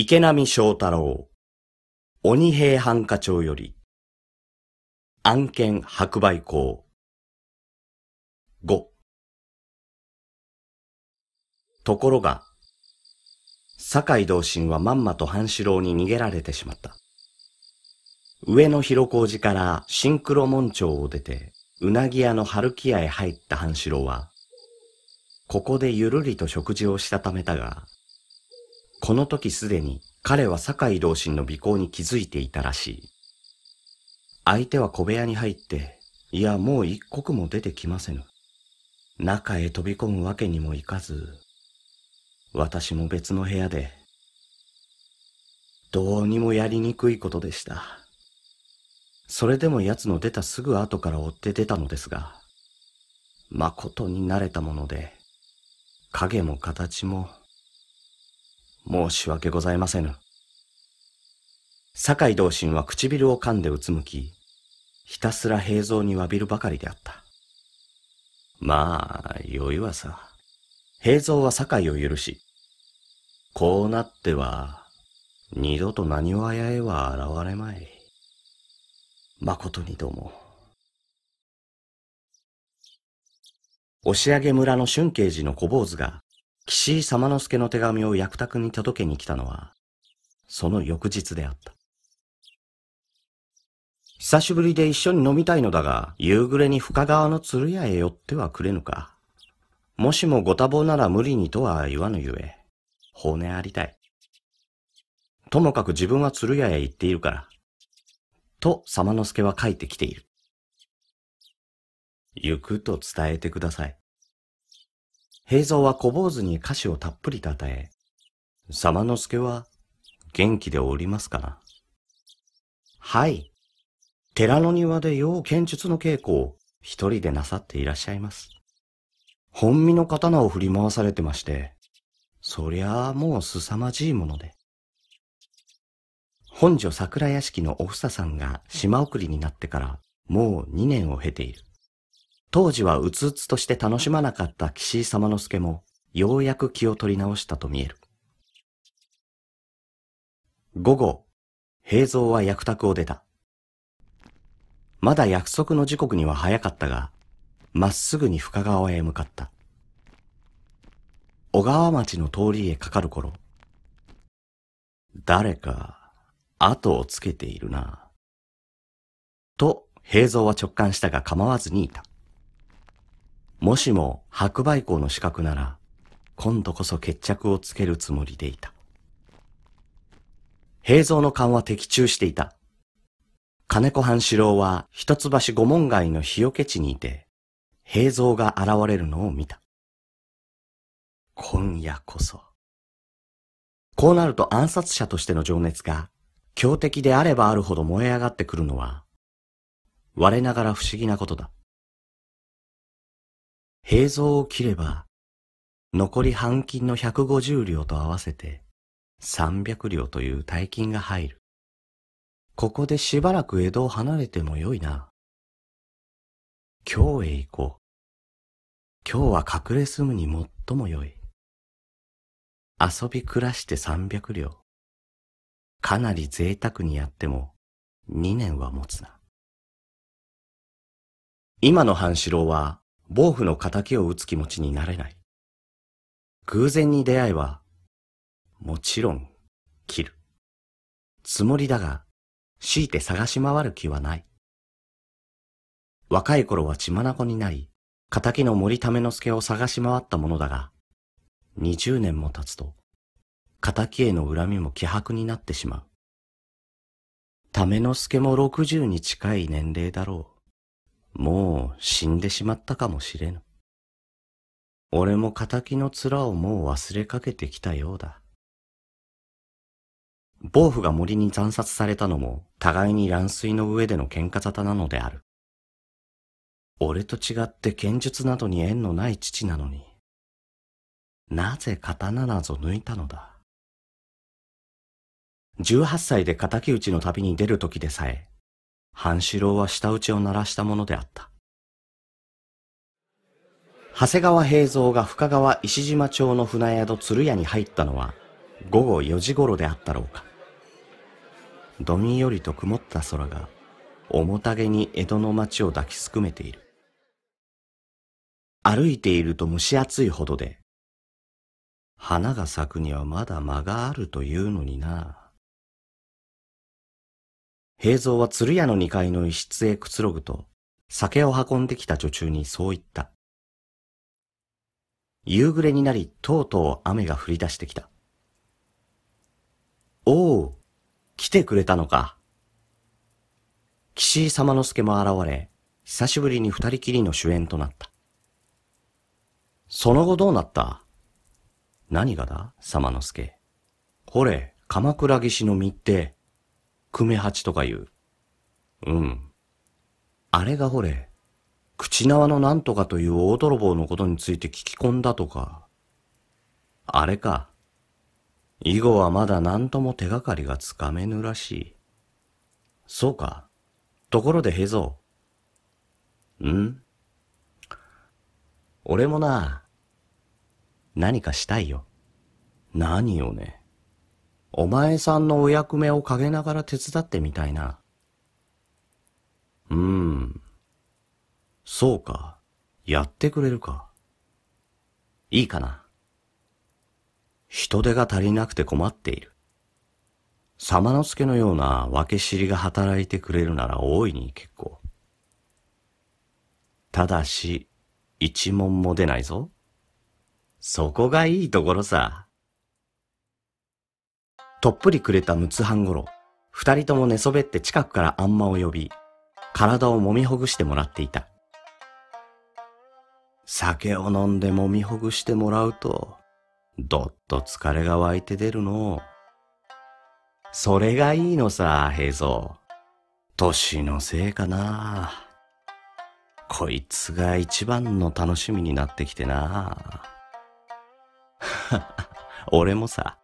池波正太郎、鬼平犯科帳より、案件白売校。5。ところが、酒井同心はまんまと半四郎に逃げられてしまった。上野広小路から新黒門町を出て、うなぎ屋の春木屋へ入った半四郎は、ここでゆるりと食事をしたためたが、この時すでに彼は酒井同心の尾行に気づいていたらしい。相手は小部屋に入って、いやもう一刻も出てきませぬ。中へ飛び込むわけにもいかず、私も別の部屋で、どうにもやりにくいことでした。それでも奴の出たすぐ後から追って出たのですが、誠に慣れたもので、影も形も申し訳ございませぬ。酒井同心は唇を噛んでうつむき、ひたすら平蔵に詫びるばかりであった。まあ、よいわさ。平蔵は酒井を許し、こうなっては、二度と何わやへは現れまい。誠にどうも。押上村の春慶寺の小坊主が岸井様之助の手紙を役宅に届けに来たのは、その翌日であった。久しぶりで一緒に飲みたいのだが、夕暮れに深川の鶴屋へ寄ってはくれぬか。もしもご多忙なら無理にとは言わぬゆえ、骨ありたい。ともかく自分は鶴屋へ行っているから。と、様之助は書いてきている。行くと伝えてください。平蔵は小坊主に菓子をたっぷりと与え、様之助は元気でおりますかな？はい。寺の庭でよう剣術の稽古を一人でなさっていらっしゃいます。本身の刀を振り回されてまして、そりゃあもう凄まじいもので。本所桜屋敷のおふささんが島送りになってからもう二年を経ている。当時はうつうつとして楽しまなかった岸井様之助も、ようやく気を取り直したと見える。午後、平蔵は役宅を出た。まだ約束の時刻には早かったが、まっすぐに深川へ向かった。小川町の通りへかかる頃、誰か後をつけているな。と平蔵は直感したが構わずにいた。もしも白梅校の資格なら、今度こそ決着をつけるつもりでいた。平蔵の勘は的中していた。金子半四郎は一橋五門街の日よけ地にいて、平蔵が現れるのを見た。今夜こそ。こうなると暗殺者としての情熱が、強敵であればあるほど燃え上がってくるのは、我ながら不思議なことだ。平蔵を切れば、残り半金の百五十両と合わせて三百両という大金が入る。ここでしばらく江戸を離れてもよいな。今日へ行こう。今日は隠れ住むに最もよい。遊び暮らして三百両。かなり贅沢にやっても二年は持つな。今の半四郎は暴風の仇を撃つ気持ちになれない。偶然に出会えば、もちろん、切る。つもりだが、強いて探し回る気はない。若い頃は血眼になり、仇の森為之助を探し回ったものだが、二十年も経つと、仇への恨みも希薄になってしまう。為之助も六十に近い年齢だろう。もう死んでしまったかもしれぬ。俺も仇の面をもう忘れかけてきたようだ。暴夫が森に惨殺されたのも互いに乱水の上での喧嘩沙汰なのである。俺と違って剣術などに縁のない父なのに、なぜ刀なぞ抜いたのだ？十八歳で仇討ちの旅に出る時でさえ、半四郎は舌打ちを鳴らしたものであった。長谷川平蔵が深川石島町の船宿鶴屋に入ったのは、午後4時頃であったろうか。どんよりと曇った空が重たげに江戸の街を抱きすくめている。歩いていると蒸し暑いほどで、花が咲くにはまだ間があるというのにな。平蔵は鶴屋の二階の一室へくつろぐと、酒を運んできた女中にそう言った。夕暮れになり、とうとう雨が降り出してきた。おお、来てくれたのか。岸井様之助も現れ、久しぶりに二人きりの主演となった。その後どうなった？何がだ？様之助。ほれ、鎌倉岸の実って、久米八とか言う。うん。あれがほれ、口縄のなんとかという大泥棒のことについて聞き込んだとか。あれか。以後はまだ何とも手がかりがつかめぬらしい。そうか。ところで平蔵。ん？俺もな、何かしたいよ。何をね。お前さんのお役目を陰ながら手伝ってみたいな。うーん。そうか。やってくれるか。いいかな。人手が足りなくて困っている。様之助のような分け知りが働いてくれるなら大いに結構。ただし、一問も出ないぞ。そこがいいところさ。とっぷりくれた六つ半頃、二人とも寝そべって近くからあんまを呼び、体を揉みほぐしてもらっていた。酒を飲んで揉みほぐしてもらうと、どっと疲れが湧いて出るの。それがいいのさ、平蔵。年のせいかな。こいつが一番の楽しみになってきてな。俺もさ。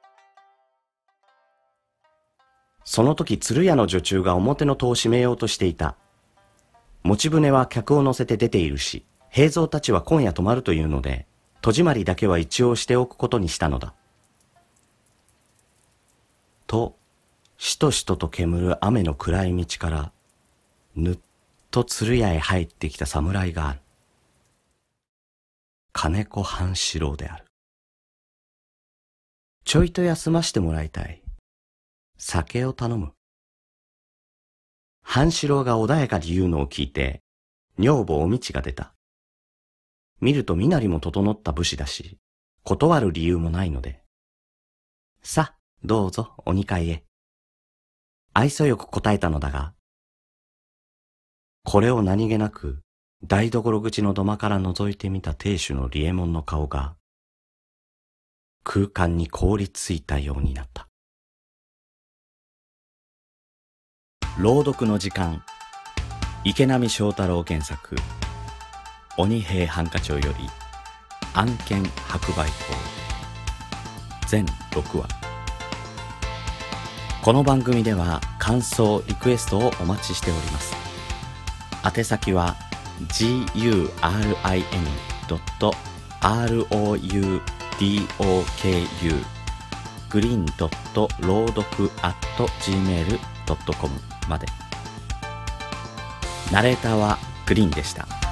その時鶴屋の女中が表の戸を閉めようとしていた。持ち船は客を乗せて出ているし、平蔵たちは今夜泊まるというので、戸締まりだけは一応しておくことにしたのだ。と、しとしとと煙る雨の暗い道から、ぬっと鶴屋へ入ってきた侍がある。金子半四郎である。ちょいと休ましてもらいたい。酒を頼む。半四郎が穏やかに言うのを聞いて、女房おみちが出た。見ると身なりも整った武士だし、断る理由もないので。さ、どうぞお二階へ。愛想よく答えたのだが、これを何気なく台所口の土間から覗いてみた亭主の利右衛門の顔が、空間に凍りついたようになった。朗読の時間、池波正太郎原作、鬼平犯科帳より、案件白売法、全6話。この番組では感想、リクエストをお待ちしております。宛先は gurin.roudoku グリーンドット朗読 at gmail.com まで。ナレーターはグリーンでした。